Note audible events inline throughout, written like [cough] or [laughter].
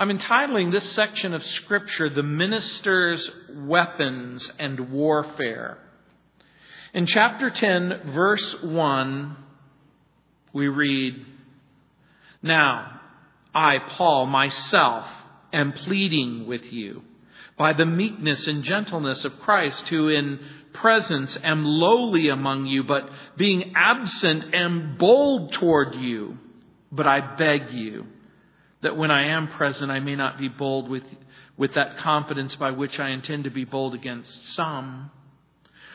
I'm entitling this section of Scripture, The Minister's Weapons and Warfare. In chapter 10, verse 1, we read, Now, I, Paul, myself, am pleading with you by the meekness and gentleness of Christ, who in presence am lowly among you, but being absent am bold toward you. But I beg you that when I am present, I may not be bold with, with that confidence by which I intend to be bold against some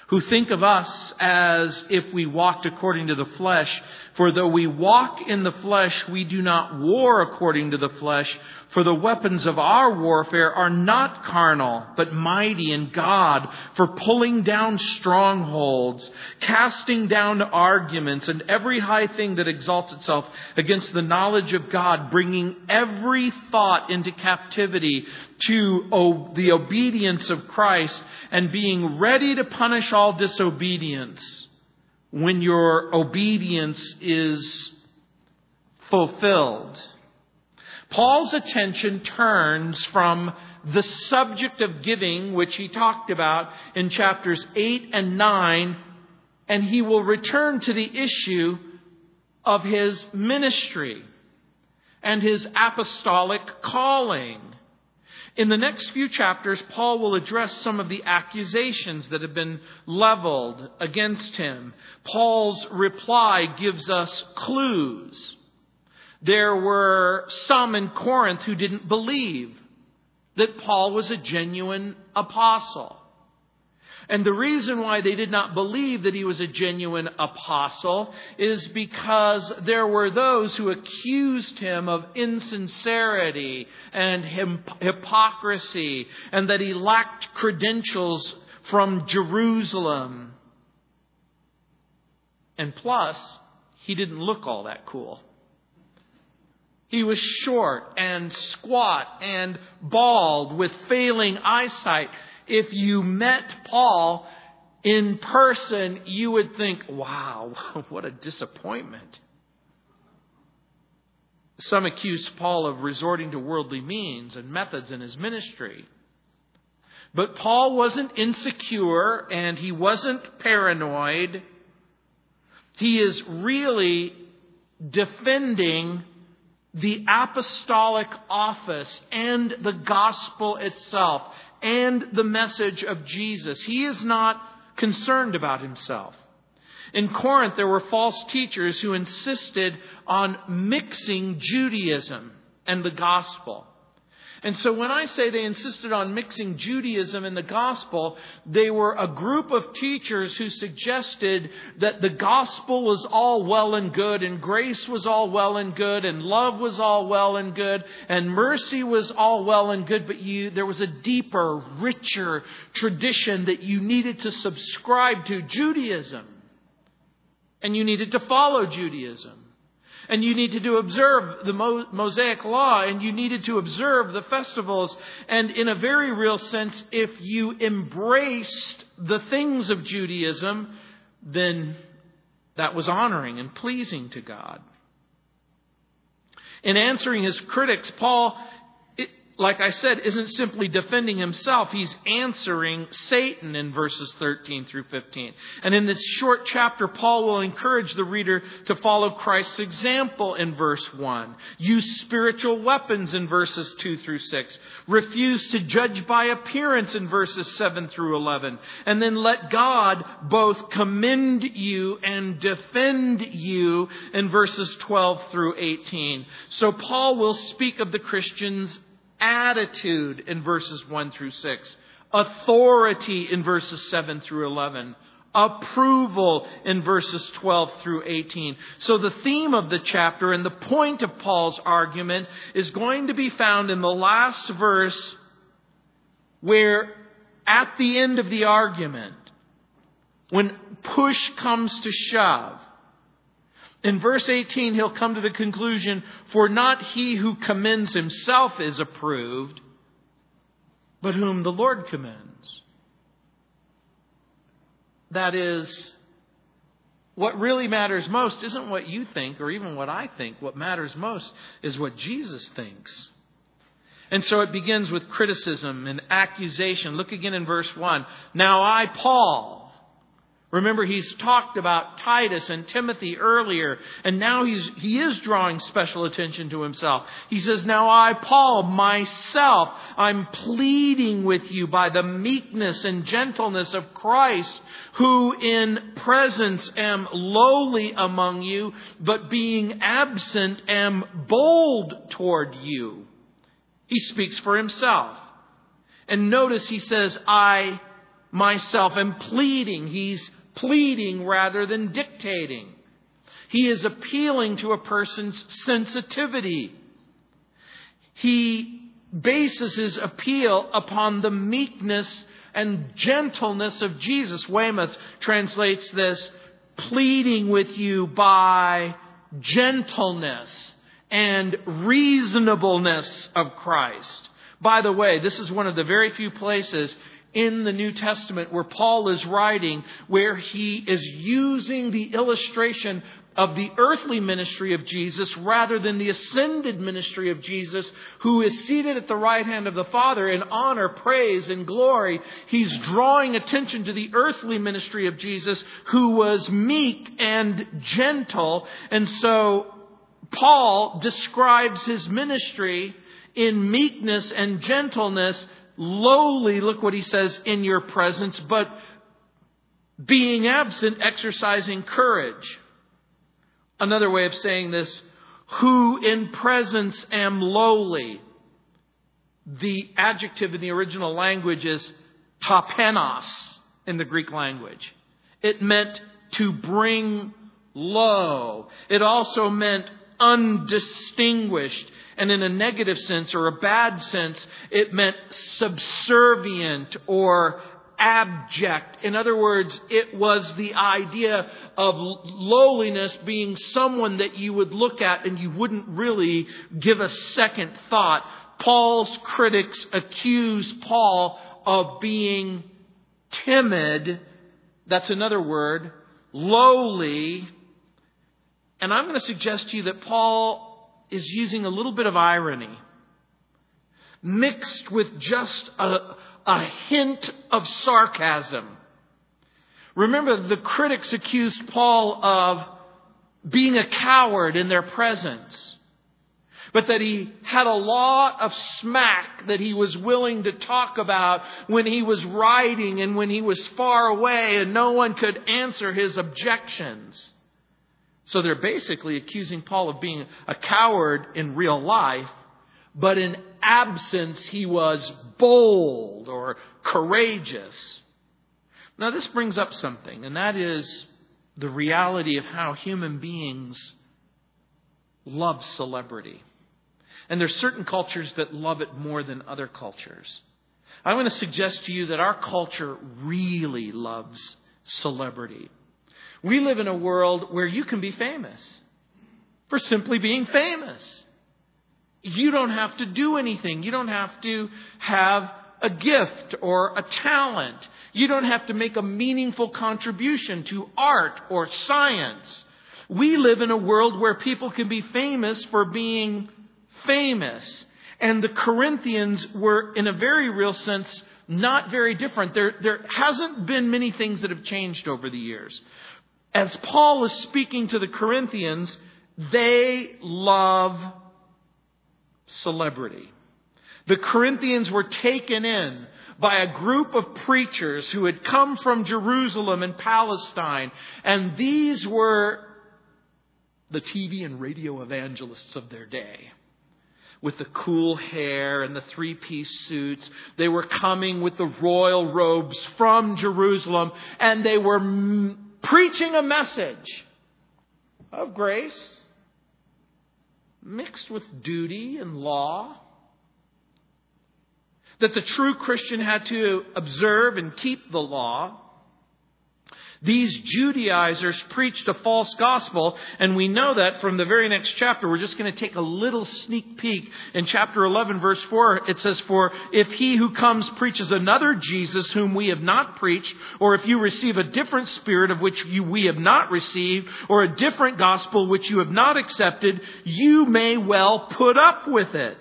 who think of us as if we walked according to the flesh. For though we walk in the flesh, we do not war according to the flesh. For the weapons of our warfare are not carnal, but mighty in God for pulling down strongholds, casting down arguments and every high thing that exalts itself against the knowledge of God, bringing every thought into captivity to the obedience of Christ and being ready to punish all disobedience when your obedience is fulfilled. Paul's attention turns from the subject of giving, which he talked about in chapters 8 and 9, and he will return to the issue of his ministry and his apostolic calling. In the next few chapters, Paul will address some of the accusations that have been leveled against him. Paul's reply gives us clues. There were some in Corinth who didn't believe that Paul was a genuine apostle. And the reason why they did not believe that he was a genuine apostle is because there were those who accused him of insincerity and hypocrisy and that he lacked credentials from Jerusalem. And plus, he didn't look all that cool. He was short and squat and bald with failing eyesight if you met Paul in person, you would think, wow, [laughs] what a disappointment. Some accused Paul of resorting to worldly means and methods in his ministry. But Paul wasn't insecure and he wasn't paranoid. He is really defending the apostolic office and the gospel itself and the message of Jesus. He is not concerned about himself. In Corinth, there were false teachers who insisted on mixing Judaism and the gospel. And so when I say they insisted on mixing Judaism and the gospel, they were a group of teachers who suggested that the gospel was all well and good, and grace was all well and good, and love was all well and good, and mercy was all well and good, but you, there was a deeper, richer tradition that you needed to subscribe to Judaism. And you needed to follow Judaism and you needed to observe the Mosaic law, and you needed to observe the festivals. And in a very real sense, if you embraced the things of Judaism, then that was honoring and pleasing to God. In answering his critics, Paul like I said, isn't simply defending himself. He's answering Satan in verses 13 through 15. And in this short chapter, Paul will encourage the reader to follow Christ's example in verse 1. Use spiritual weapons in verses 2 through 6. Refuse to judge by appearance in verses 7 through 11. And then let God both commend you and defend you in verses 12 through 18. So Paul will speak of the Christian's attitude in verses 1 through 6, authority in verses 7 through 11, approval in verses 12 through 18. So the theme of the chapter and the point of Paul's argument is going to be found in the last verse where at the end of the argument, when push comes to shove, in verse 18, he'll come to the conclusion For not he who commends himself is approved, but whom the Lord commends. That is, what really matters most isn't what you think or even what I think. What matters most is what Jesus thinks. And so it begins with criticism and accusation. Look again in verse 1. Now I, Paul, Remember, he's talked about Titus and Timothy earlier, and now he's, he is drawing special attention to himself. He says, Now I, Paul, myself, I'm pleading with you by the meekness and gentleness of Christ, who in presence am lowly among you, but being absent am bold toward you. He speaks for himself. And notice he says, I myself am pleading. He's pleading rather than dictating. He is appealing to a person's sensitivity. He bases his appeal upon the meekness and gentleness of Jesus. Weymouth translates this pleading with you by gentleness and reasonableness of Christ. By the way, this is one of the very few places in the New Testament where Paul is writing, where he is using the illustration of the earthly ministry of Jesus rather than the ascended ministry of Jesus, who is seated at the right hand of the Father in honor, praise, and glory. He's drawing attention to the earthly ministry of Jesus, who was meek and gentle. And so Paul describes his ministry in meekness and gentleness lowly, look what he says, in your presence, but being absent, exercising courage. Another way of saying this, who in presence am lowly. The adjective in the original language is tapeinos in the Greek language. It meant to bring low. It also meant undistinguished. And in a negative sense or a bad sense, it meant subservient or abject. In other words, it was the idea of lowliness being someone that you would look at and you wouldn't really give a second thought. Paul's critics accuse Paul of being timid. That's another word. Lowly. And I'm going to suggest to you that Paul is using a little bit of irony mixed with just a, a hint of sarcasm. Remember, the critics accused Paul of being a coward in their presence, but that he had a lot of smack that he was willing to talk about when he was writing and when he was far away and no one could answer his objections. So they're basically accusing Paul of being a coward in real life, but in absence he was bold or courageous. Now, this brings up something, and that is the reality of how human beings love celebrity. And there's certain cultures that love it more than other cultures. I want to suggest to you that our culture really loves celebrity. We live in a world where you can be famous for simply being famous. You don't have to do anything. You don't have to have a gift or a talent. You don't have to make a meaningful contribution to art or science. We live in a world where people can be famous for being famous. And the Corinthians were, in a very real sense, not very different. There, there hasn't been many things that have changed over the years as Paul is speaking to the Corinthians, they love celebrity. The Corinthians were taken in by a group of preachers who had come from Jerusalem and Palestine, and these were the TV and radio evangelists of their day. With the cool hair and the three piece suits. They were coming with the royal robes from Jerusalem, and they were preaching a message of grace mixed with duty and law. That the true Christian had to observe and keep the law. These Judaizers preached a false gospel, and we know that from the very next chapter. We're just going to take a little sneak peek. In chapter 11, verse 4, it says, For if he who comes preaches another Jesus whom we have not preached, or if you receive a different spirit of which you, we have not received, or a different gospel which you have not accepted, you may well put up with it.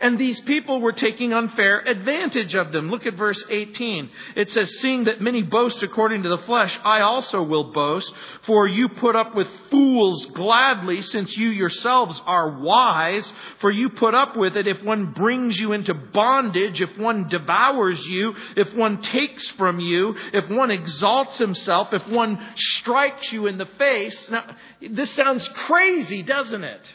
And these people were taking unfair advantage of them. Look at verse 18. It says, Seeing that many boast according to the flesh, I also will boast, for you put up with fools gladly, since you yourselves are wise. For you put up with it if one brings you into bondage, if one devours you, if one takes from you, if one exalts himself, if one strikes you in the face. Now, this sounds crazy, doesn't it?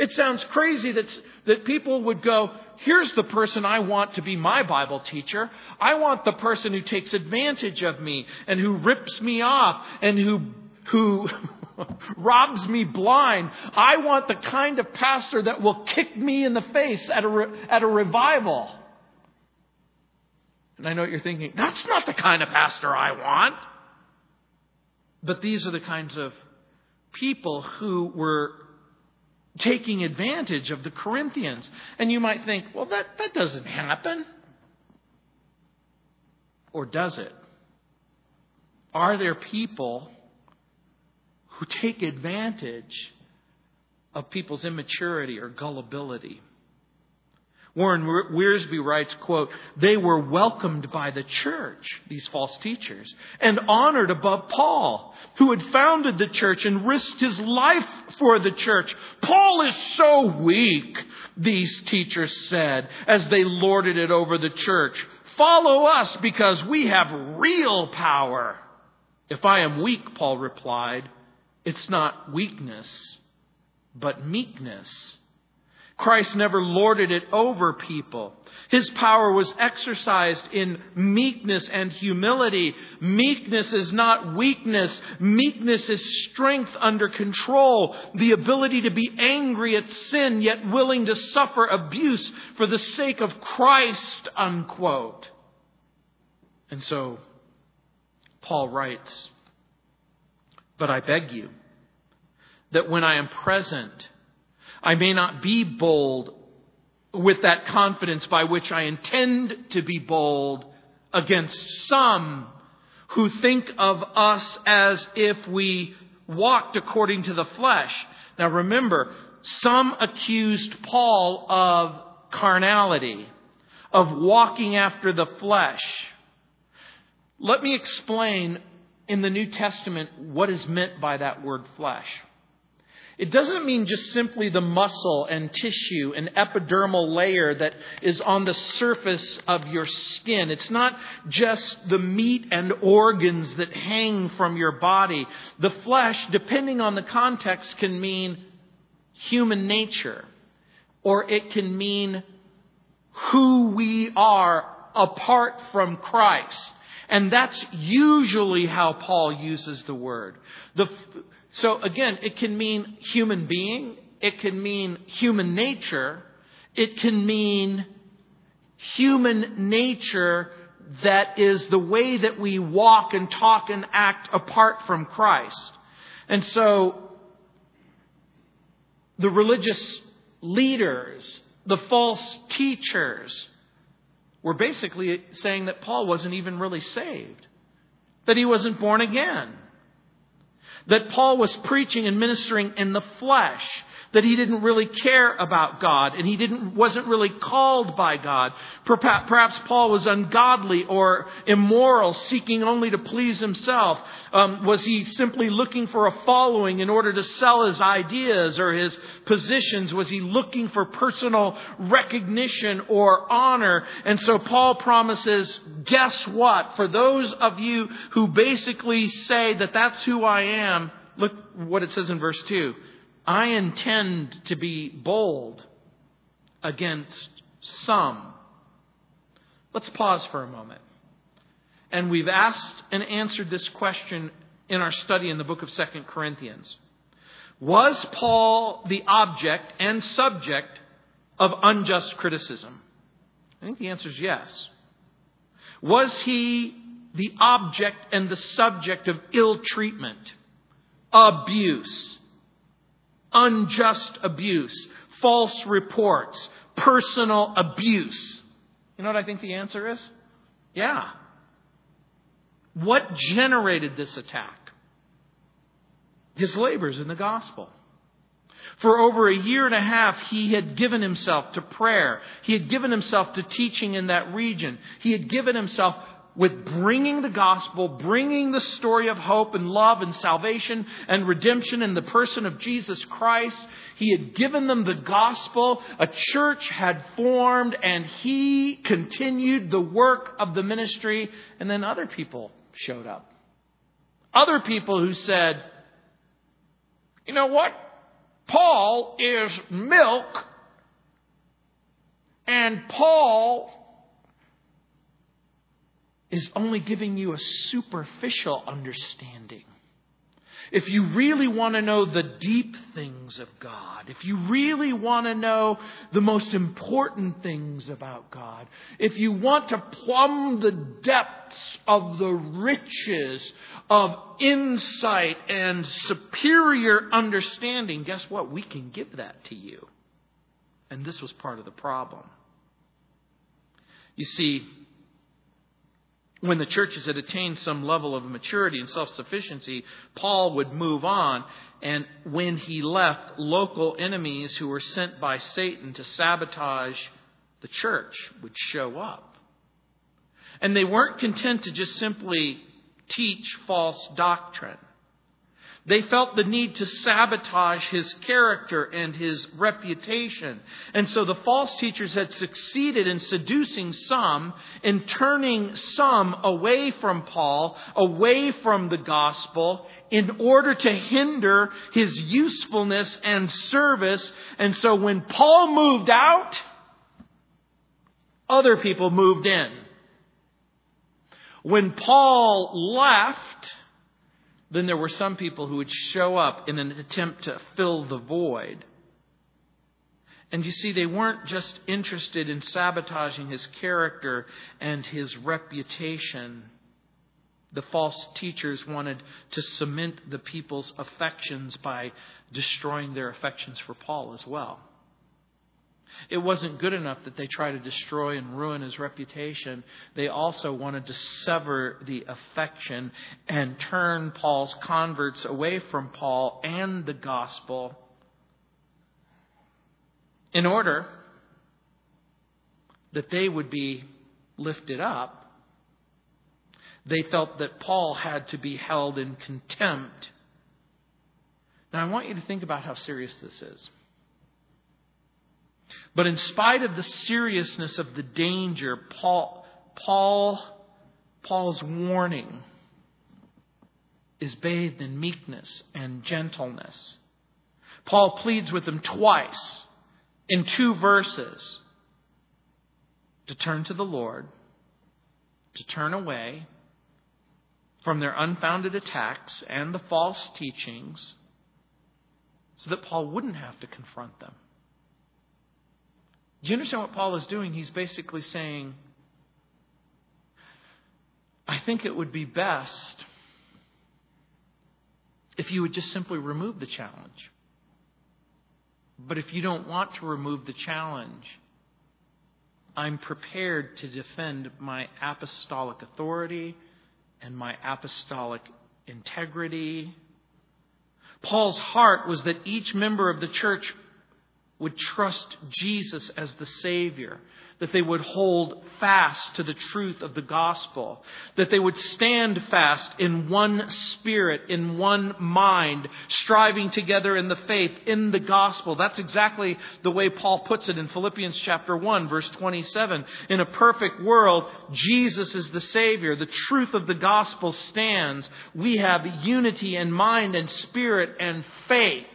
It sounds crazy that, that people would go, here's the person I want to be my Bible teacher. I want the person who takes advantage of me and who rips me off and who, who [laughs] robs me blind. I want the kind of pastor that will kick me in the face at a, at a revival. And I know what you're thinking. That's not the kind of pastor I want. But these are the kinds of people who were taking advantage of the Corinthians. And you might think, well, that, that doesn't happen. Or does it? Are there people who take advantage of people's immaturity or gullibility? Warren Wiersbe writes, quote, they were welcomed by the church, these false teachers, and honored above Paul, who had founded the church and risked his life for the church. Paul is so weak, these teachers said, as they lorded it over the church. Follow us because we have real power. If I am weak, Paul replied, it's not weakness, but meekness. Christ never lorded it over people. His power was exercised in meekness and humility. Meekness is not weakness. Meekness is strength under control. The ability to be angry at sin, yet willing to suffer abuse for the sake of Christ, unquote. And so, Paul writes, But I beg you that when I am present, I may not be bold with that confidence by which I intend to be bold against some who think of us as if we walked according to the flesh. Now remember, some accused Paul of carnality, of walking after the flesh. Let me explain in the New Testament what is meant by that word flesh. It doesn't mean just simply the muscle and tissue and epidermal layer that is on the surface of your skin. It's not just the meat and organs that hang from your body. The flesh, depending on the context, can mean human nature, or it can mean who we are apart from Christ. And that's usually how Paul uses the word. The, so again, it can mean human being, it can mean human nature, it can mean human nature that is the way that we walk and talk and act apart from Christ. And so the religious leaders, the false teachers, were basically saying that Paul wasn't even really saved, that he wasn't born again that Paul was preaching and ministering in the flesh that he didn't really care about God and he didn't, wasn't really called by God. Perhaps Paul was ungodly or immoral, seeking only to please himself. Um, was he simply looking for a following in order to sell his ideas or his positions? Was he looking for personal recognition or honor? And so Paul promises, guess what? For those of you who basically say that that's who I am, look what it says in verse 2. I intend to be bold against some. Let's pause for a moment. And we've asked and answered this question in our study in the book of Second Corinthians. Was Paul the object and subject of unjust criticism? I think the answer is yes. Was he the object and the subject of ill treatment, abuse, unjust abuse, false reports, personal abuse. You know what I think the answer is? Yeah. What generated this attack? His labors in the gospel. For over a year and a half, he had given himself to prayer. He had given himself to teaching in that region. He had given himself with bringing the gospel, bringing the story of hope and love and salvation and redemption in the person of Jesus Christ. He had given them the gospel. A church had formed and he continued the work of the ministry. And then other people showed up. Other people who said, you know what? Paul is milk and Paul is only giving you a superficial understanding. If you really want to know the deep things of God, if you really want to know the most important things about God, if you want to plumb the depths of the riches of insight and superior understanding, guess what? We can give that to you. And this was part of the problem. You see, when the churches had attained some level of maturity and self sufficiency, Paul would move on. And when he left, local enemies who were sent by Satan to sabotage the church would show up. And they weren't content to just simply teach false doctrine. They felt the need to sabotage his character and his reputation. And so the false teachers had succeeded in seducing some, in turning some away from Paul, away from the gospel, in order to hinder his usefulness and service. And so when Paul moved out, other people moved in. When Paul left, then there were some people who would show up in an attempt to fill the void. And you see, they weren't just interested in sabotaging his character and his reputation. The false teachers wanted to cement the people's affections by destroying their affections for Paul as well. It wasn't good enough that they tried to destroy and ruin his reputation. They also wanted to sever the affection and turn Paul's converts away from Paul and the gospel in order that they would be lifted up. They felt that Paul had to be held in contempt. Now, I want you to think about how serious this is. But in spite of the seriousness of the danger, Paul, Paul, Paul's warning is bathed in meekness and gentleness. Paul pleads with them twice in two verses to turn to the Lord, to turn away from their unfounded attacks and the false teachings, so that Paul wouldn't have to confront them. Do you understand what Paul is doing? He's basically saying, I think it would be best if you would just simply remove the challenge. But if you don't want to remove the challenge, I'm prepared to defend my apostolic authority and my apostolic integrity. Paul's heart was that each member of the church would trust Jesus as the Savior, that they would hold fast to the truth of the gospel, that they would stand fast in one spirit, in one mind, striving together in the faith, in the gospel. That's exactly the way Paul puts it in Philippians chapter 1, verse 27. In a perfect world, Jesus is the Savior. The truth of the gospel stands. We have unity in mind and spirit and faith.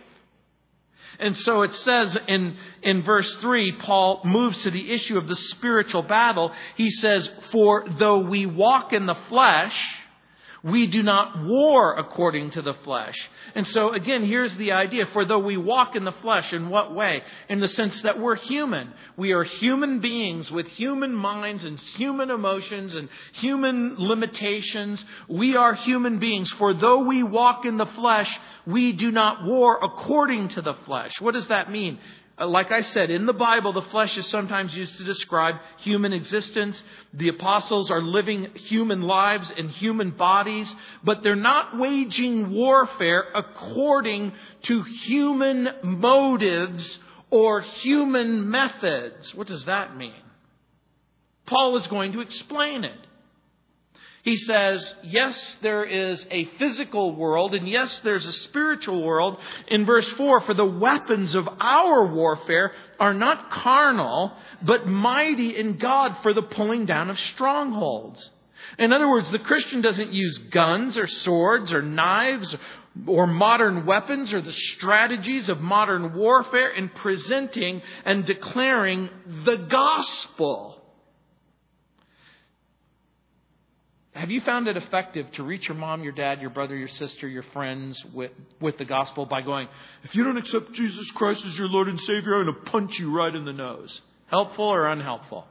And so it says in, in verse 3, Paul moves to the issue of the spiritual battle. He says, For though we walk in the flesh, we do not war according to the flesh. And so again, here's the idea. For though we walk in the flesh, in what way? In the sense that we're human. We are human beings with human minds and human emotions and human limitations. We are human beings. For though we walk in the flesh, we do not war according to the flesh. What does that mean? Uh, like I said, in the Bible, the flesh is sometimes used to describe human existence. The apostles are living human lives in human bodies, but they're not waging warfare according to human motives or human methods. What does that mean? Paul is going to explain it. He says, yes, there is a physical world, and yes, there's a spiritual world. In verse 4, for the weapons of our warfare are not carnal, but mighty in God for the pulling down of strongholds. In other words, the Christian doesn't use guns or swords or knives or modern weapons or the strategies of modern warfare in presenting and declaring the gospel. Have you found it effective to reach your mom, your dad, your brother, your sister, your friends with, with the gospel by going, if you don't accept Jesus Christ as your Lord and Savior, I'm going to punch you right in the nose? Helpful or unhelpful?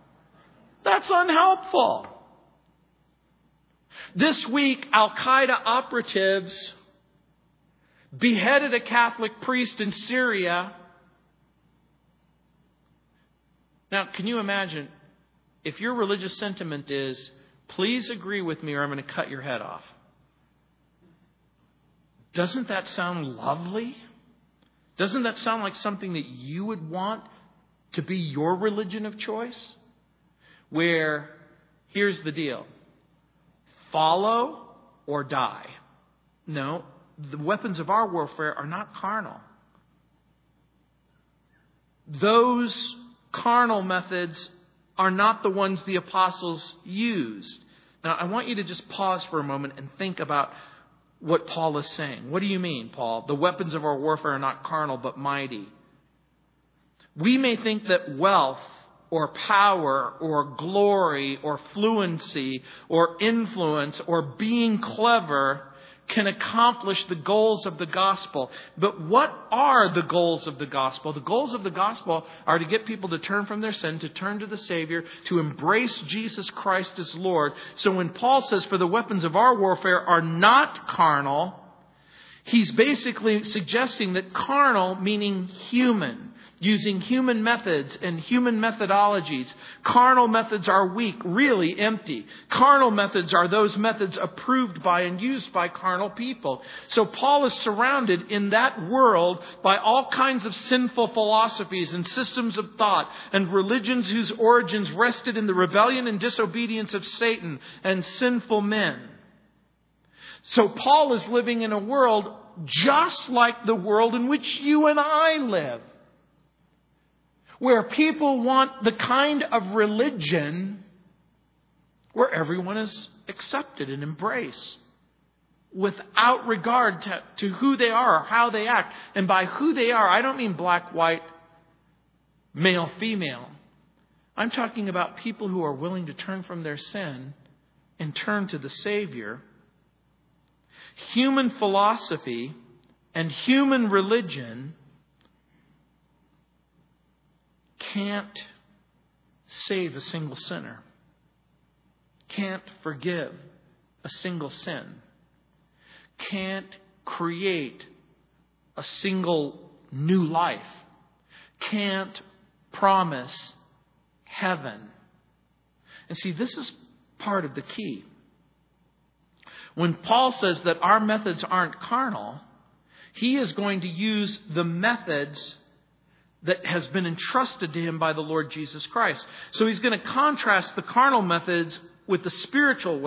That's unhelpful. This week, Al Qaeda operatives beheaded a Catholic priest in Syria. Now, can you imagine if your religious sentiment is, Please agree with me or I'm going to cut your head off. Doesn't that sound lovely? Doesn't that sound like something that you would want to be your religion of choice? Where, here's the deal follow or die. No, the weapons of our warfare are not carnal. Those carnal methods are not the ones the apostles used. Now, I want you to just pause for a moment and think about what Paul is saying. What do you mean, Paul? The weapons of our warfare are not carnal, but mighty. We may think that wealth or power or glory or fluency or influence or being clever can accomplish the goals of the gospel. But what are the goals of the gospel? The goals of the gospel are to get people to turn from their sin, to turn to the Savior, to embrace Jesus Christ as Lord. So when Paul says, for the weapons of our warfare are not carnal, he's basically suggesting that carnal meaning human using human methods and human methodologies. Carnal methods are weak, really empty. Carnal methods are those methods approved by and used by carnal people. So Paul is surrounded in that world by all kinds of sinful philosophies and systems of thought and religions whose origins rested in the rebellion and disobedience of Satan and sinful men. So Paul is living in a world just like the world in which you and I live where people want the kind of religion where everyone is accepted and embraced without regard to, to who they are or how they act. And by who they are, I don't mean black, white, male, female. I'm talking about people who are willing to turn from their sin and turn to the Savior. Human philosophy and human religion can't save a single sinner, can't forgive a single sin, can't create a single new life, can't promise heaven. And see, this is part of the key. When Paul says that our methods aren't carnal, he is going to use the methods that has been entrusted to him by the Lord Jesus Christ. So he's going to contrast the carnal methods with the spiritual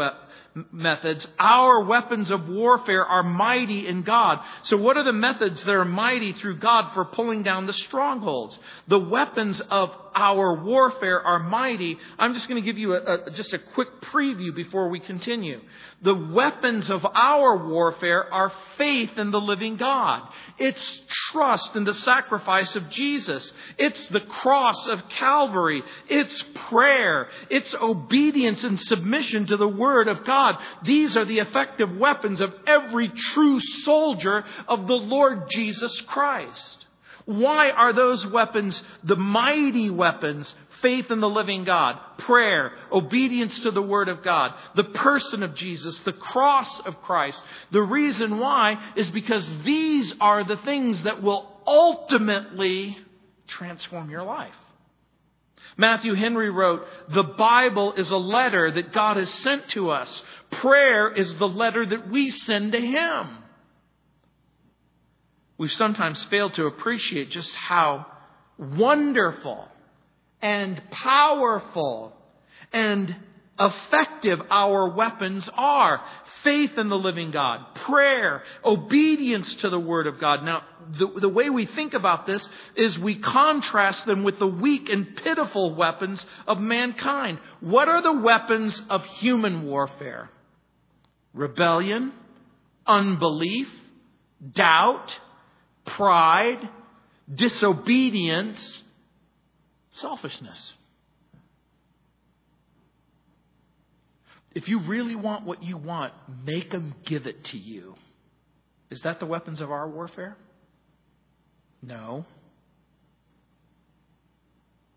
methods. Our weapons of warfare are mighty in God. So what are the methods that are mighty through God for pulling down the strongholds? The weapons of our warfare are mighty. I'm just going to give you a, a, just a quick preview before we continue. The weapons of our warfare are faith in the living God. It's trust in the sacrifice of Jesus. It's the cross of Calvary. It's prayer. It's obedience and submission to the Word of God. These are the effective weapons of every true soldier of the Lord Jesus Christ. Why are those weapons the mighty weapons faith in the living God, prayer, obedience to the Word of God, the person of Jesus, the cross of Christ. The reason why is because these are the things that will ultimately transform your life. Matthew Henry wrote, The Bible is a letter that God has sent to us. Prayer is the letter that we send to Him. We've sometimes failed to appreciate just how wonderful and powerful and effective our weapons are. Faith in the living God, prayer, obedience to the Word of God. Now, the, the way we think about this is we contrast them with the weak and pitiful weapons of mankind. What are the weapons of human warfare? Rebellion, unbelief, doubt, pride, disobedience, selfishness. If you really want what you want, make them give it to you. Is that the weapons of our warfare? No.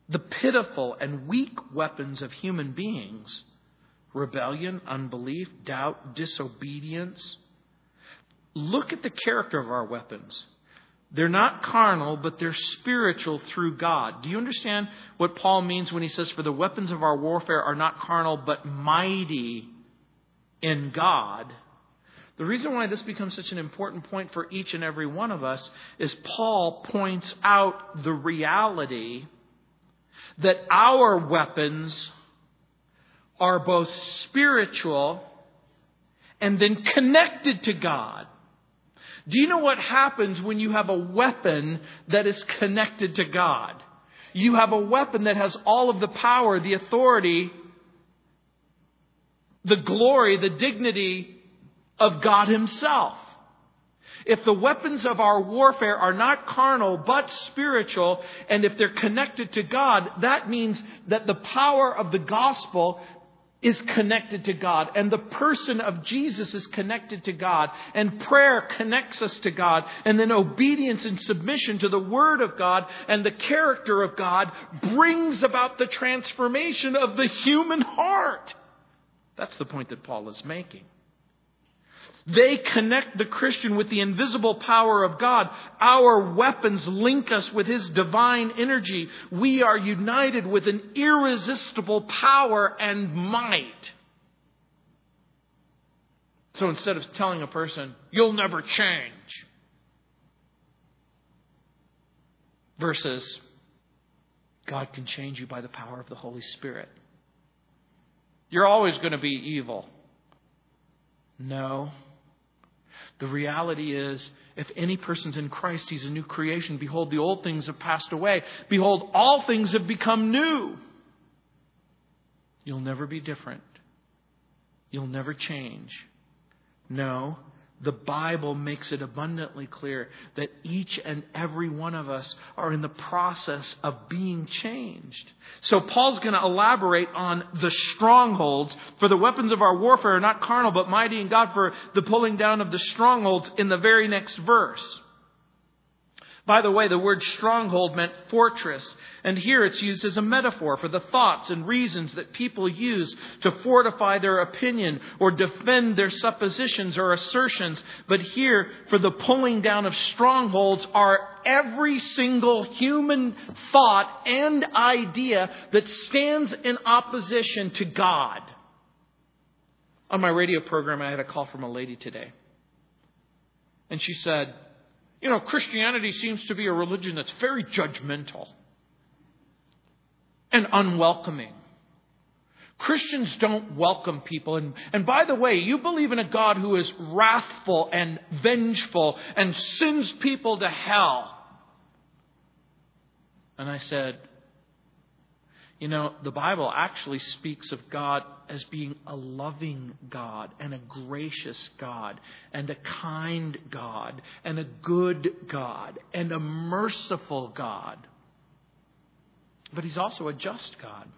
The pitiful and weak weapons of human beings rebellion, unbelief, doubt, disobedience. Look at the character of our weapons. They're not carnal, but they're spiritual through God. Do you understand what Paul means when he says, For the weapons of our warfare are not carnal, but mighty in God? The reason why this becomes such an important point for each and every one of us is Paul points out the reality that our weapons are both spiritual and then connected to God. Do you know what happens when you have a weapon that is connected to God? You have a weapon that has all of the power, the authority, the glory, the dignity of God Himself. If the weapons of our warfare are not carnal but spiritual, and if they're connected to God, that means that the power of the gospel is connected to God, and the person of Jesus is connected to God, and prayer connects us to God, and then obedience and submission to the Word of God and the character of God brings about the transformation of the human heart. That's the point that Paul is making. They connect the Christian with the invisible power of God. Our weapons link us with His divine energy. We are united with an irresistible power and might. So instead of telling a person, you'll never change, versus, God can change you by the power of the Holy Spirit. You're always going to be evil. No. The reality is, if any person's in Christ, he's a new creation. Behold, the old things have passed away. Behold, all things have become new. You'll never be different. You'll never change. No, the Bible makes it abundantly clear that each and every one of us are in the process of being changed. So Paul's going to elaborate on the strongholds. For the weapons of our warfare are not carnal, but mighty in God for the pulling down of the strongholds in the very next verse. By the way, the word stronghold meant fortress, and here it's used as a metaphor for the thoughts and reasons that people use to fortify their opinion or defend their suppositions or assertions. But here, for the pulling down of strongholds, are every single human thought and idea that stands in opposition to God. On my radio program, I had a call from a lady today. And she said, you know, Christianity seems to be a religion that's very judgmental and unwelcoming. Christians don't welcome people. And, and by the way, you believe in a God who is wrathful and vengeful and sends people to hell. And I said, you know, the Bible actually speaks of God as being a loving God and a gracious God and a kind God and a good God and a merciful God. But He's also a just God.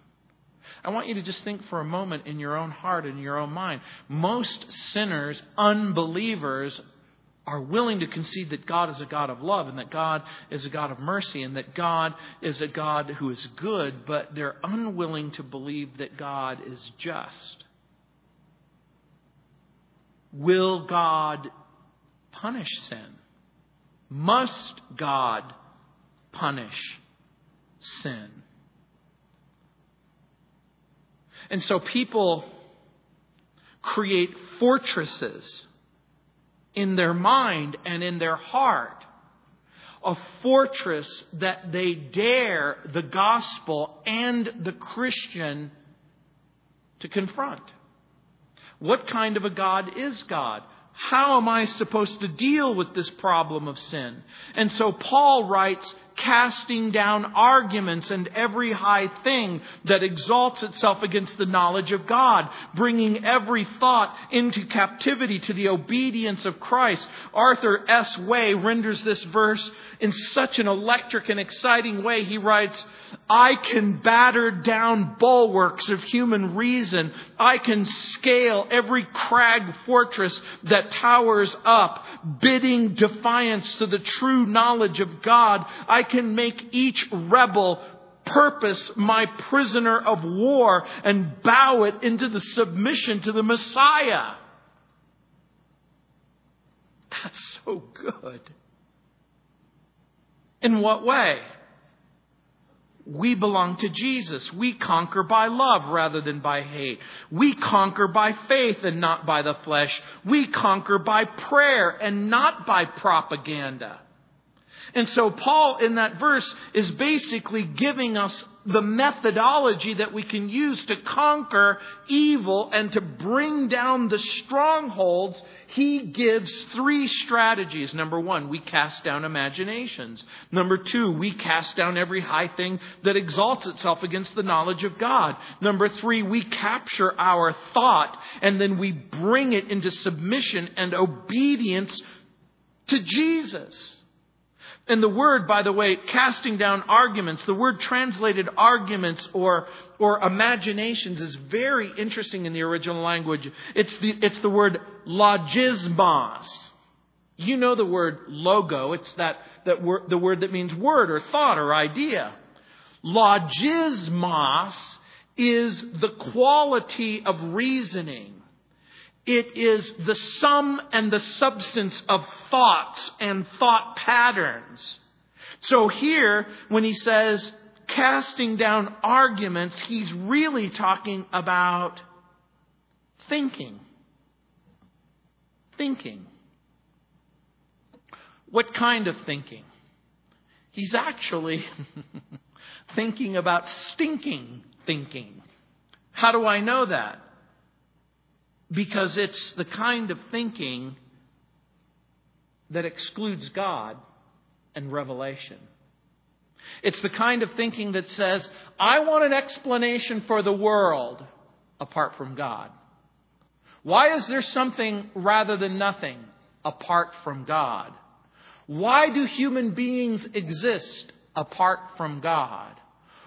I want you to just think for a moment in your own heart and your own mind. Most sinners, unbelievers, are willing to concede that God is a God of love and that God is a God of mercy and that God is a God who is good, but they're unwilling to believe that God is just. Will God punish sin? Must God punish sin. And so people create fortresses in their mind and in their heart. A fortress that they dare the gospel and the Christian to confront. What kind of a God is God? How am I supposed to deal with this problem of sin? And so Paul writes, casting down arguments and every high thing that exalts itself against the knowledge of God, bringing every thought into captivity to the obedience of Christ. Arthur S. Way renders this verse in such an electric and exciting way. He writes, I can batter down bulwarks of human reason. I can scale every crag fortress that towers up, bidding defiance to the true knowledge of God. I can make each rebel purpose my prisoner of war and bow it into the submission to the Messiah. That's so good. In what way? We belong to Jesus. We conquer by love rather than by hate. We conquer by faith and not by the flesh. We conquer by prayer and not by propaganda. And so Paul in that verse is basically giving us the methodology that we can use to conquer evil and to bring down the strongholds. He gives three strategies. Number one, we cast down imaginations. Number two, we cast down every high thing that exalts itself against the knowledge of God. Number three, we capture our thought and then we bring it into submission and obedience to Jesus. And the word, by the way, casting down arguments, the word translated arguments or, or imaginations is very interesting in the original language. It's the, it's the word logismos. You know the word logo. It's that, that word, the word that means word or thought or idea. Logismos is the quality of reasoning. It is the sum and the substance of thoughts and thought patterns. So here, when he says casting down arguments, he's really talking about thinking. Thinking. What kind of thinking? He's actually [laughs] thinking about stinking thinking. How do I know that? Because it's the kind of thinking that excludes God and revelation. It's the kind of thinking that says, I want an explanation for the world apart from God. Why is there something rather than nothing apart from God? Why do human beings exist apart from God?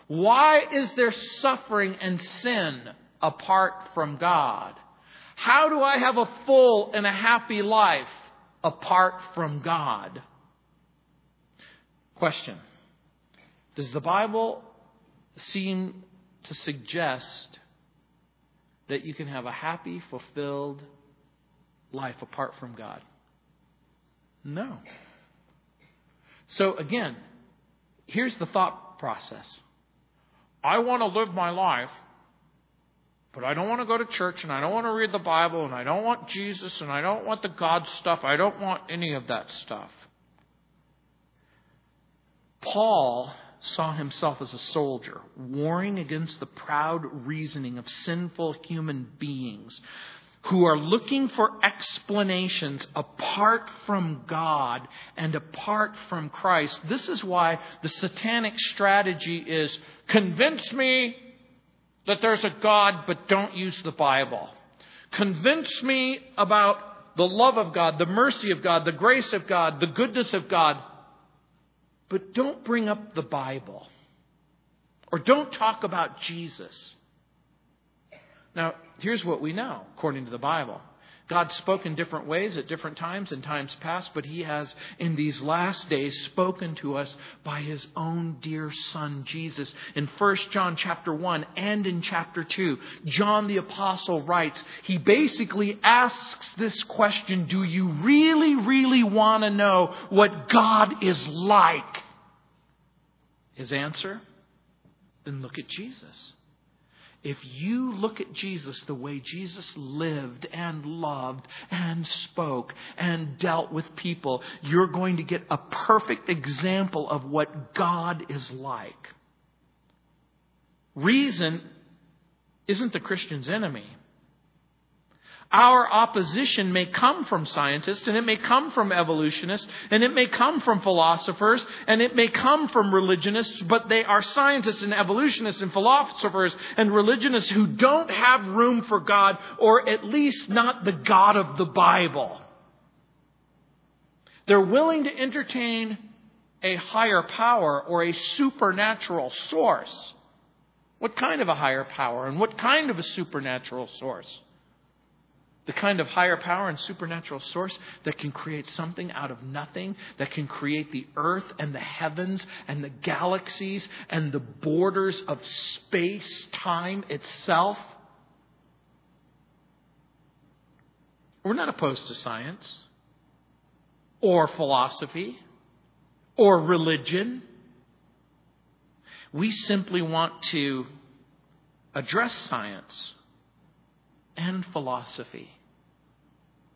Why is there suffering and sin apart from God? How do I have a full and a happy life apart from God? Question Does the Bible seem to suggest that you can have a happy, fulfilled life apart from God? No. So again, here's the thought process. I want to live my life but I don't want to go to church and I don't want to read the Bible and I don't want Jesus and I don't want the God stuff. I don't want any of that stuff. Paul saw himself as a soldier, warring against the proud reasoning of sinful human beings who are looking for explanations apart from God and apart from Christ. This is why the satanic strategy is convince me that there's a God, but don't use the Bible. Convince me about the love of God, the mercy of God, the grace of God, the goodness of God, but don't bring up the Bible. Or don't talk about Jesus. Now, here's what we know according to the Bible God spoke in different ways at different times in times past, but He has in these last days spoken to us by His own dear Son, Jesus. In 1 John chapter 1 and in chapter 2, John the Apostle writes, he basically asks this question Do you really, really want to know what God is like? His answer? then look at Jesus. If you look at Jesus the way Jesus lived and loved and spoke and dealt with people, you're going to get a perfect example of what God is like. Reason isn't the Christian's enemy. Our opposition may come from scientists, and it may come from evolutionists, and it may come from philosophers, and it may come from religionists, but they are scientists and evolutionists and philosophers and religionists who don't have room for God, or at least not the God of the Bible. They're willing to entertain a higher power or a supernatural source. What kind of a higher power and what kind of a supernatural source? The kind of higher power and supernatural source that can create something out of nothing, that can create the earth and the heavens and the galaxies and the borders of space time itself. We're not opposed to science or philosophy or religion. We simply want to address science and philosophy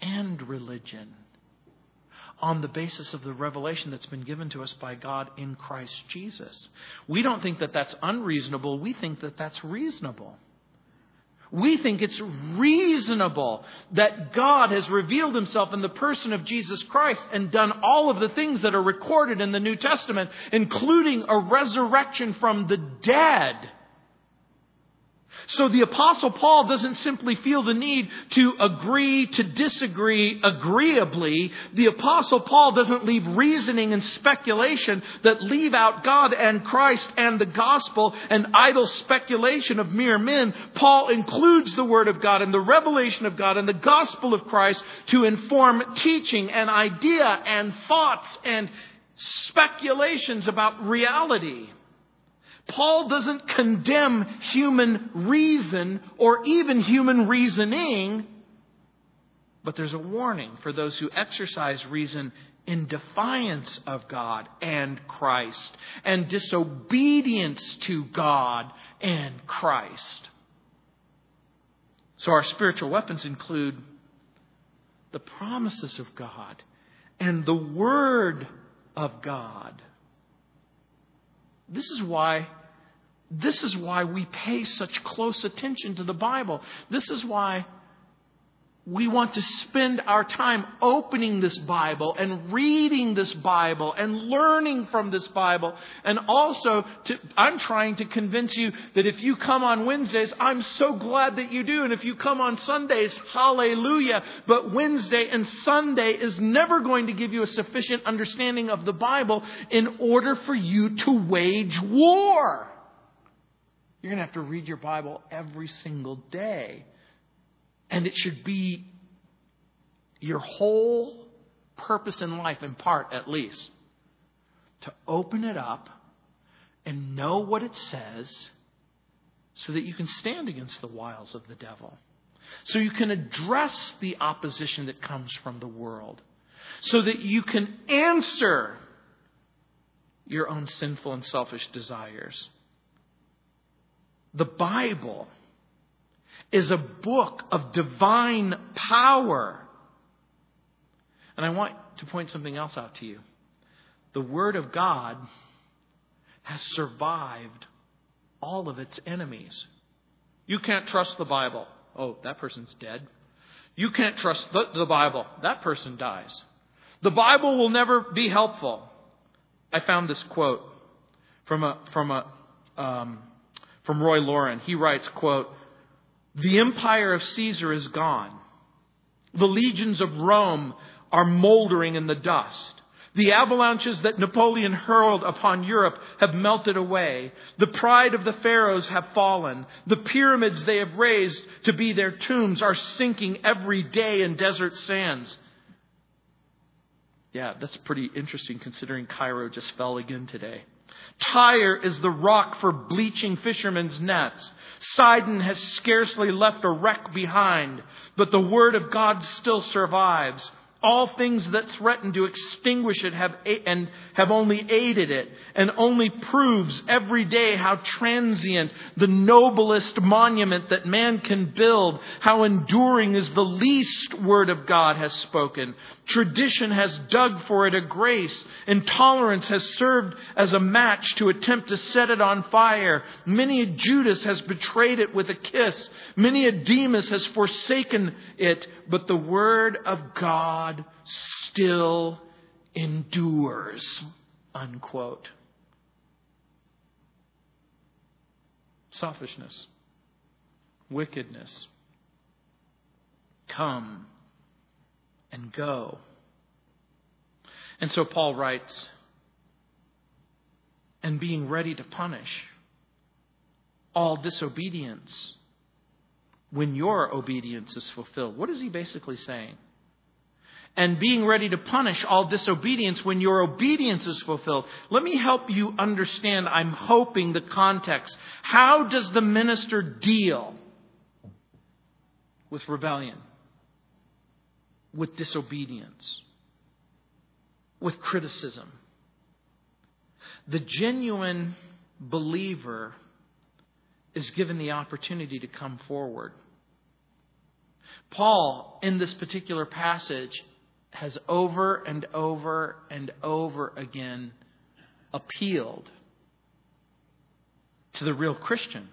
and religion on the basis of the revelation that's been given to us by God in Christ Jesus. We don't think that that's unreasonable. We think that that's reasonable. We think it's reasonable that God has revealed himself in the person of Jesus Christ and done all of the things that are recorded in the New Testament, including a resurrection from the dead so the apostle Paul doesn't simply feel the need to agree to disagree agreeably. The apostle Paul doesn't leave reasoning and speculation that leave out God and Christ and the gospel and idle speculation of mere men. Paul includes the word of God and the revelation of God and the gospel of Christ to inform teaching and idea and thoughts and speculations about reality. Paul doesn't condemn human reason or even human reasoning, but there's a warning for those who exercise reason in defiance of God and Christ and disobedience to God and Christ. So our spiritual weapons include the promises of God and the Word of God. This is why this is why we pay such close attention to the Bible. This is why we want to spend our time opening this Bible and reading this Bible and learning from this Bible. And also, to, I'm trying to convince you that if you come on Wednesdays, I'm so glad that you do. And if you come on Sundays, hallelujah. But Wednesday and Sunday is never going to give you a sufficient understanding of the Bible in order for you to wage war. You're going to have to read your Bible every single day. And it should be your whole purpose in life, in part at least, to open it up and know what it says so that you can stand against the wiles of the devil. So you can address the opposition that comes from the world. So that you can answer your own sinful and selfish desires. The Bible is a book of divine power. And I want to point something else out to you. The Word of God has survived all of its enemies. You can't trust the Bible. Oh, that person's dead. You can't trust the, the Bible. That person dies. The Bible will never be helpful. I found this quote from a, from a, um, from Roy Laurin. He writes, quote, The empire of Caesar is gone. The legions of Rome are moldering in the dust. The avalanches that Napoleon hurled upon Europe have melted away. The pride of the pharaohs have fallen. The pyramids they have raised to be their tombs are sinking every day in desert sands. Yeah, that's pretty interesting considering Cairo just fell again today. Tyre is the rock for bleaching fishermen's nets. Sidon has scarcely left a wreck behind, but the word of God still survives. All things that threaten to extinguish it have and have only aided it and only proves every day how transient the noblest monument that man can build, how enduring is the least word of God has spoken. Tradition has dug for it a grace. Intolerance has served as a match to attempt to set it on fire. Many a Judas has betrayed it with a kiss. Many a Demas has forsaken it, but the word of God still endures. Unquote. Selfishness, wickedness, come and go. And so Paul writes, and being ready to punish all disobedience when your obedience is fulfilled. What is he basically saying? And being ready to punish all disobedience when your obedience is fulfilled. Let me help you understand, I'm hoping, the context. How does the minister deal with rebellion, with disobedience, with criticism? The genuine believer is given the opportunity to come forward. Paul, in this particular passage, has over and over and over again appealed to the real Christian.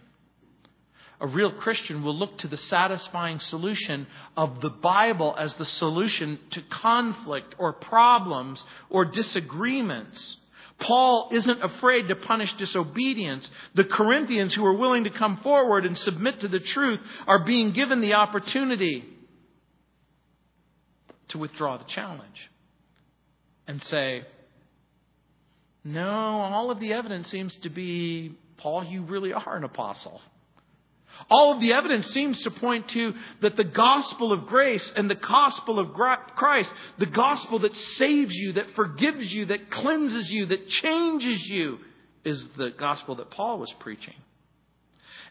A real Christian will look to the satisfying solution of the Bible as the solution to conflict or problems or disagreements. Paul isn't afraid to punish disobedience. The Corinthians who are willing to come forward and submit to the truth are being given the opportunity to withdraw the challenge and say, no, all of the evidence seems to be, Paul, you really are an apostle. All of the evidence seems to point to that the gospel of grace and the gospel of Christ, the gospel that saves you, that forgives you, that cleanses you, that changes you, is the gospel that Paul was preaching.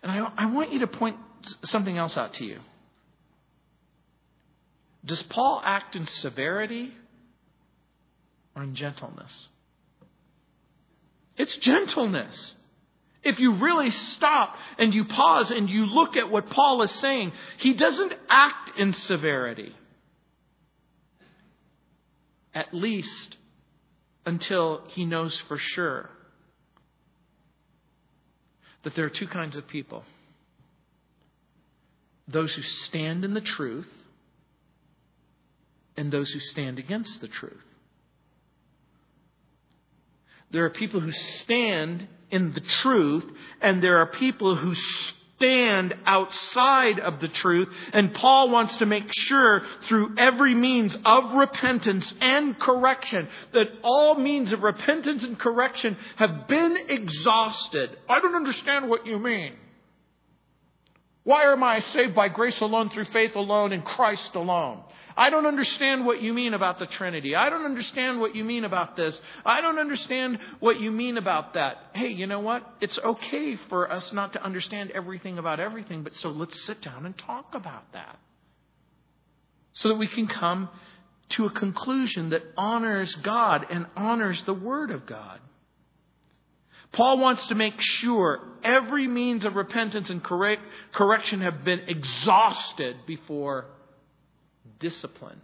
And I, I want you to point something else out to you. Does Paul act in severity or in gentleness? It's gentleness. If you really stop and you pause and you look at what Paul is saying, he doesn't act in severity. At least until he knows for sure that there are two kinds of people those who stand in the truth and those who stand against the truth. There are people who stand in the truth, and there are people who stand outside of the truth. And Paul wants to make sure through every means of repentance and correction that all means of repentance and correction have been exhausted. I don't understand what you mean. Why am I saved by grace alone, through faith alone, in Christ alone? I don't understand what you mean about the Trinity. I don't understand what you mean about this. I don't understand what you mean about that. Hey, you know what? It's okay for us not to understand everything about everything, but so let's sit down and talk about that. So that we can come to a conclusion that honors God and honors the Word of God. Paul wants to make sure every means of repentance and correct, correction have been exhausted before discipline.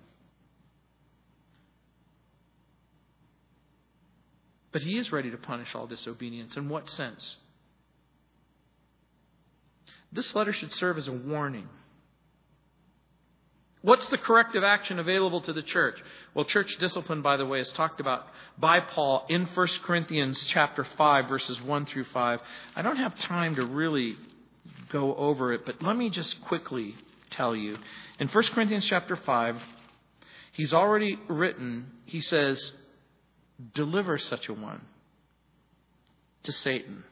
But he is ready to punish all disobedience. In what sense? This letter should serve as a warning. What's the corrective action available to the church? Well, church discipline, by the way, is talked about by Paul in 1 Corinthians chapter 5, verses 1 through 5. I don't have time to really go over it, but let me just quickly tell you. In 1 Corinthians chapter 5, he's already written, he says, deliver such a one to Satan.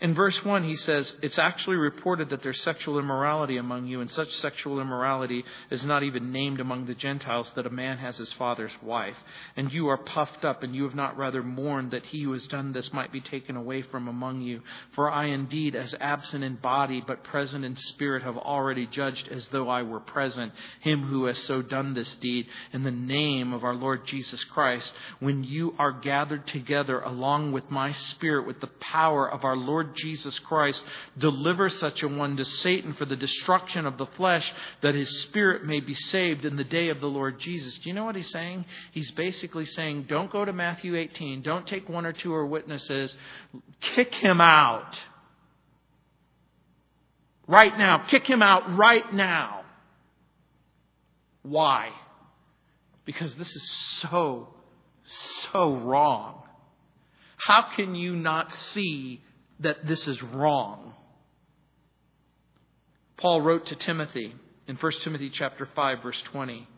In verse 1, he says, It's actually reported that there's sexual immorality among you, and such sexual immorality is not even named among the Gentiles, that a man has his father's wife. And you are puffed up, and you have not rather mourned that he who has done this might be taken away from among you. For I indeed, as absent in body, but present in spirit, have already judged as though I were present, him who has so done this deed, in the name of our Lord Jesus Christ. When you are gathered together along with my spirit, with the power of our Lord Lord Jesus Christ deliver such a one to Satan for the destruction of the flesh, that his spirit may be saved in the day of the Lord Jesus. Do you know what he's saying? He's basically saying, don't go to Matthew 18. Don't take one or two or witnesses. Kick him out. Right now. Kick him out right now. Why? Because this is so, so wrong. How can you not see that this is wrong. Paul wrote to Timothy in 1 Timothy chapter 5 verse 20,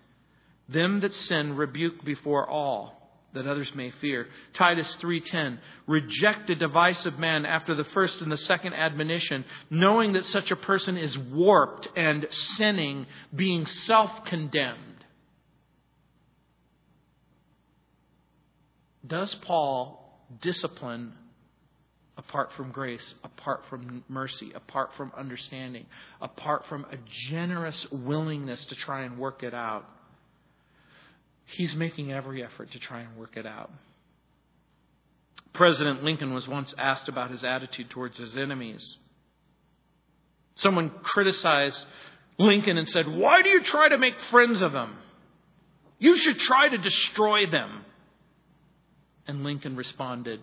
"Them that sin rebuke before all, that others may fear." Titus 3:10, "Reject a divisive man after the first and the second admonition, knowing that such a person is warped and sinning, being self-condemned." Does Paul discipline apart from grace, apart from mercy, apart from understanding, apart from a generous willingness to try and work it out. He's making every effort to try and work it out. President Lincoln was once asked about his attitude towards his enemies. Someone criticized Lincoln and said, Why do you try to make friends of them? You should try to destroy them. And Lincoln responded,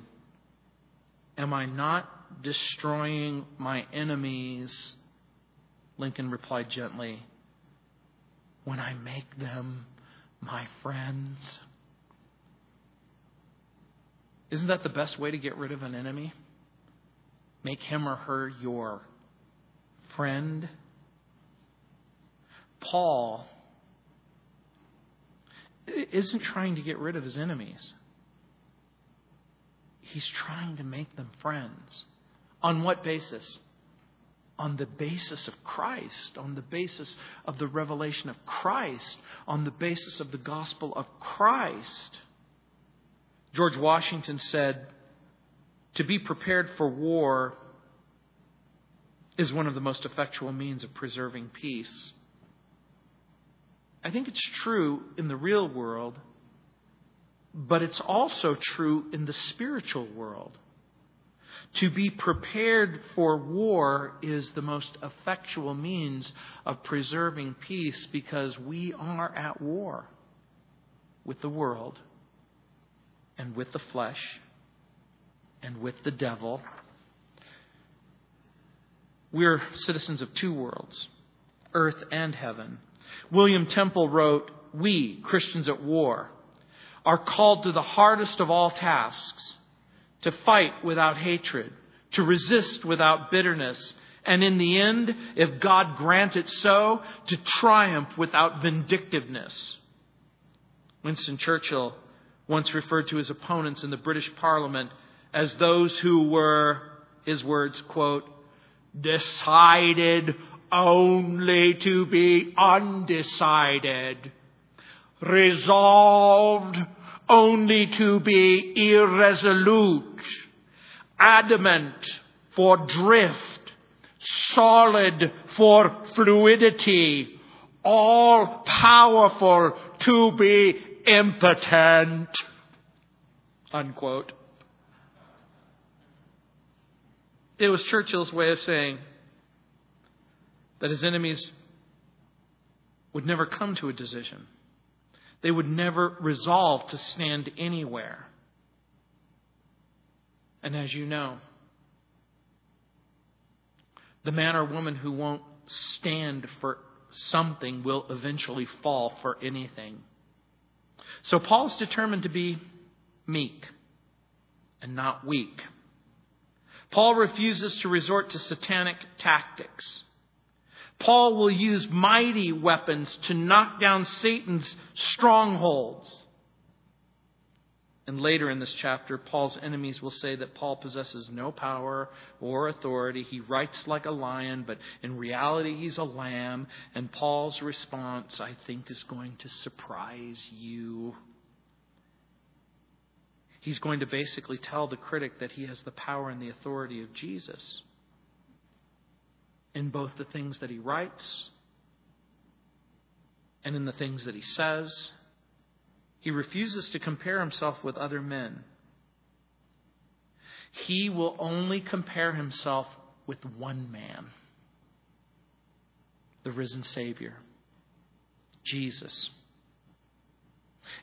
Am I not destroying my enemies? Lincoln replied gently, When I make them my friends. Isn't that the best way to get rid of an enemy? Make him or her your friend. Paul isn't trying to get rid of his enemies. He's trying to make them friends. On what basis? On the basis of Christ, on the basis of the revelation of Christ, on the basis of the gospel of Christ. George Washington said, To be prepared for war is one of the most effectual means of preserving peace. I think it's true in the real world but it's also true in the spiritual world. To be prepared for war is the most effectual means of preserving peace because we are at war with the world and with the flesh and with the devil. We're citizens of two worlds, earth and heaven. William Temple wrote, We, Christians at war, are called to the hardest of all tasks to fight without hatred, to resist without bitterness, and in the end, if God grant it so, to triumph without vindictiveness. Winston Churchill once referred to his opponents in the British Parliament as those who were, his words, quote, decided only to be undecided, resolved only to be irresolute, adamant for drift, solid for fluidity, all powerful to be impotent. Unquote. It was Churchill's way of saying that his enemies would never come to a decision. They would never resolve to stand anywhere. And as you know, the man or woman who won't stand for something will eventually fall for anything. So Paul's determined to be meek and not weak. Paul refuses to resort to satanic tactics. Paul will use mighty weapons to knock down Satan's strongholds. And later in this chapter, Paul's enemies will say that Paul possesses no power or authority. He writes like a lion, but in reality, he's a lamb. And Paul's response, I think, is going to surprise you. He's going to basically tell the critic that he has the power and the authority of Jesus in both the things that he writes and in the things that he says he refuses to compare himself with other men. He will only compare himself with one man the risen Savior, Jesus.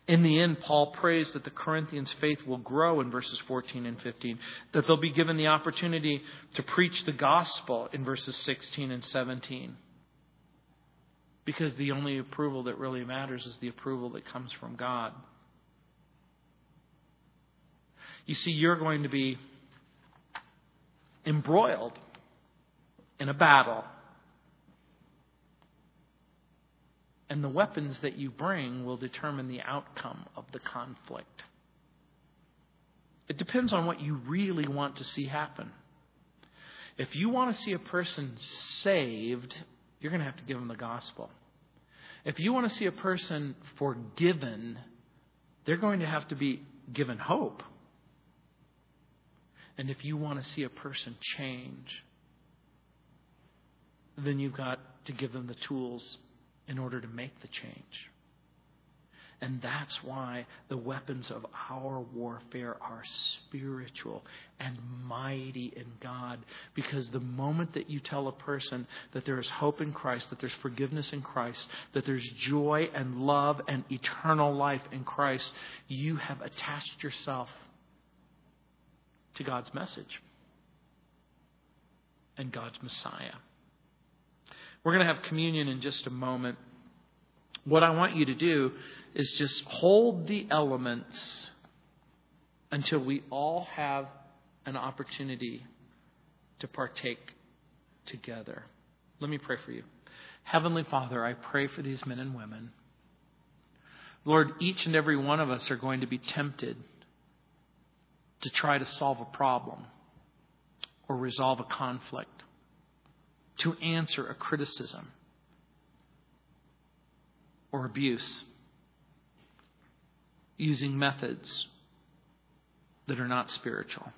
In the end, Paul prays that the Corinthians' faith will grow in verses 14 and 15, that they'll be given the opportunity to preach the gospel in verses 16 and 17. Because the only approval that really matters is the approval that comes from God. You see, you're going to be embroiled in a battle. And the weapons that you bring will determine the outcome of the conflict. It depends on what you really want to see happen. If you want to see a person saved, you're going to have to give them the gospel. If you want to see a person forgiven, they're going to have to be given hope. And if you want to see a person change, then you've got to give them the tools in order to make the change. And that's why the weapons of our warfare are spiritual and mighty in God. Because the moment that you tell a person that there is hope in Christ, that there's forgiveness in Christ, that there's joy and love and eternal life in Christ, you have attached yourself to God's message and God's Messiah. We're going to have communion in just a moment. What I want you to do is just hold the elements until we all have an opportunity to partake together. Let me pray for you. Heavenly Father, I pray for these men and women. Lord, each and every one of us are going to be tempted to try to solve a problem or resolve a conflict, to answer a criticism or abuse using methods that are not spiritual,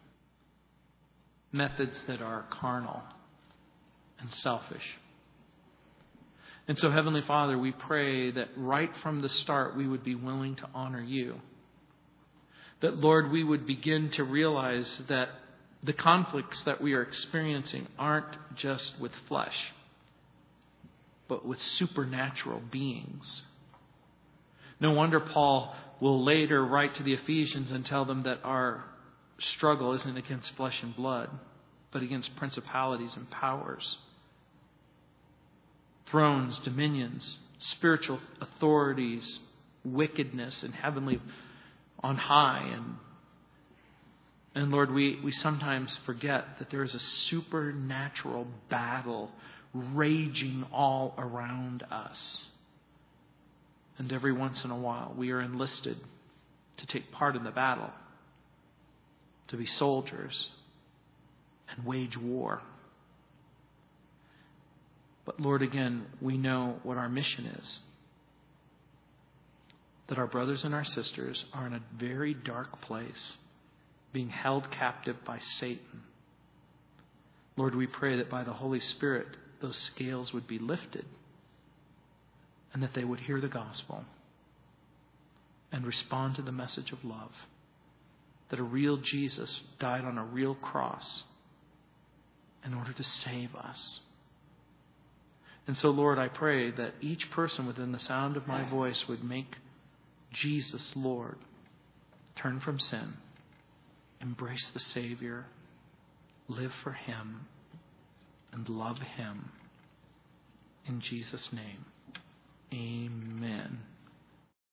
methods that are carnal and selfish. And so, Heavenly Father, we pray that right from the start we would be willing to honor you. That, Lord, we would begin to realize that the conflicts that we are experiencing aren't just with flesh, but with supernatural beings. No wonder Paul will later write to the Ephesians and tell them that our struggle isn't against flesh and blood, but against principalities and powers, thrones, dominions, spiritual authorities, wickedness and heavenly on high and and Lord, we, we sometimes forget that there is a supernatural battle raging all around us. And every once in a while, we are enlisted to take part in the battle, to be soldiers and wage war. But Lord, again, we know what our mission is. That our brothers and our sisters are in a very dark place, being held captive by Satan. Lord, we pray that by the Holy Spirit, those scales would be lifted and that they would hear the gospel and respond to the message of love. That a real Jesus died on a real cross in order to save us. And so, Lord, I pray that each person within the sound of my voice would make Jesus Lord, turn from sin, embrace the Savior, live for Him, and love Him. In Jesus' name. Amen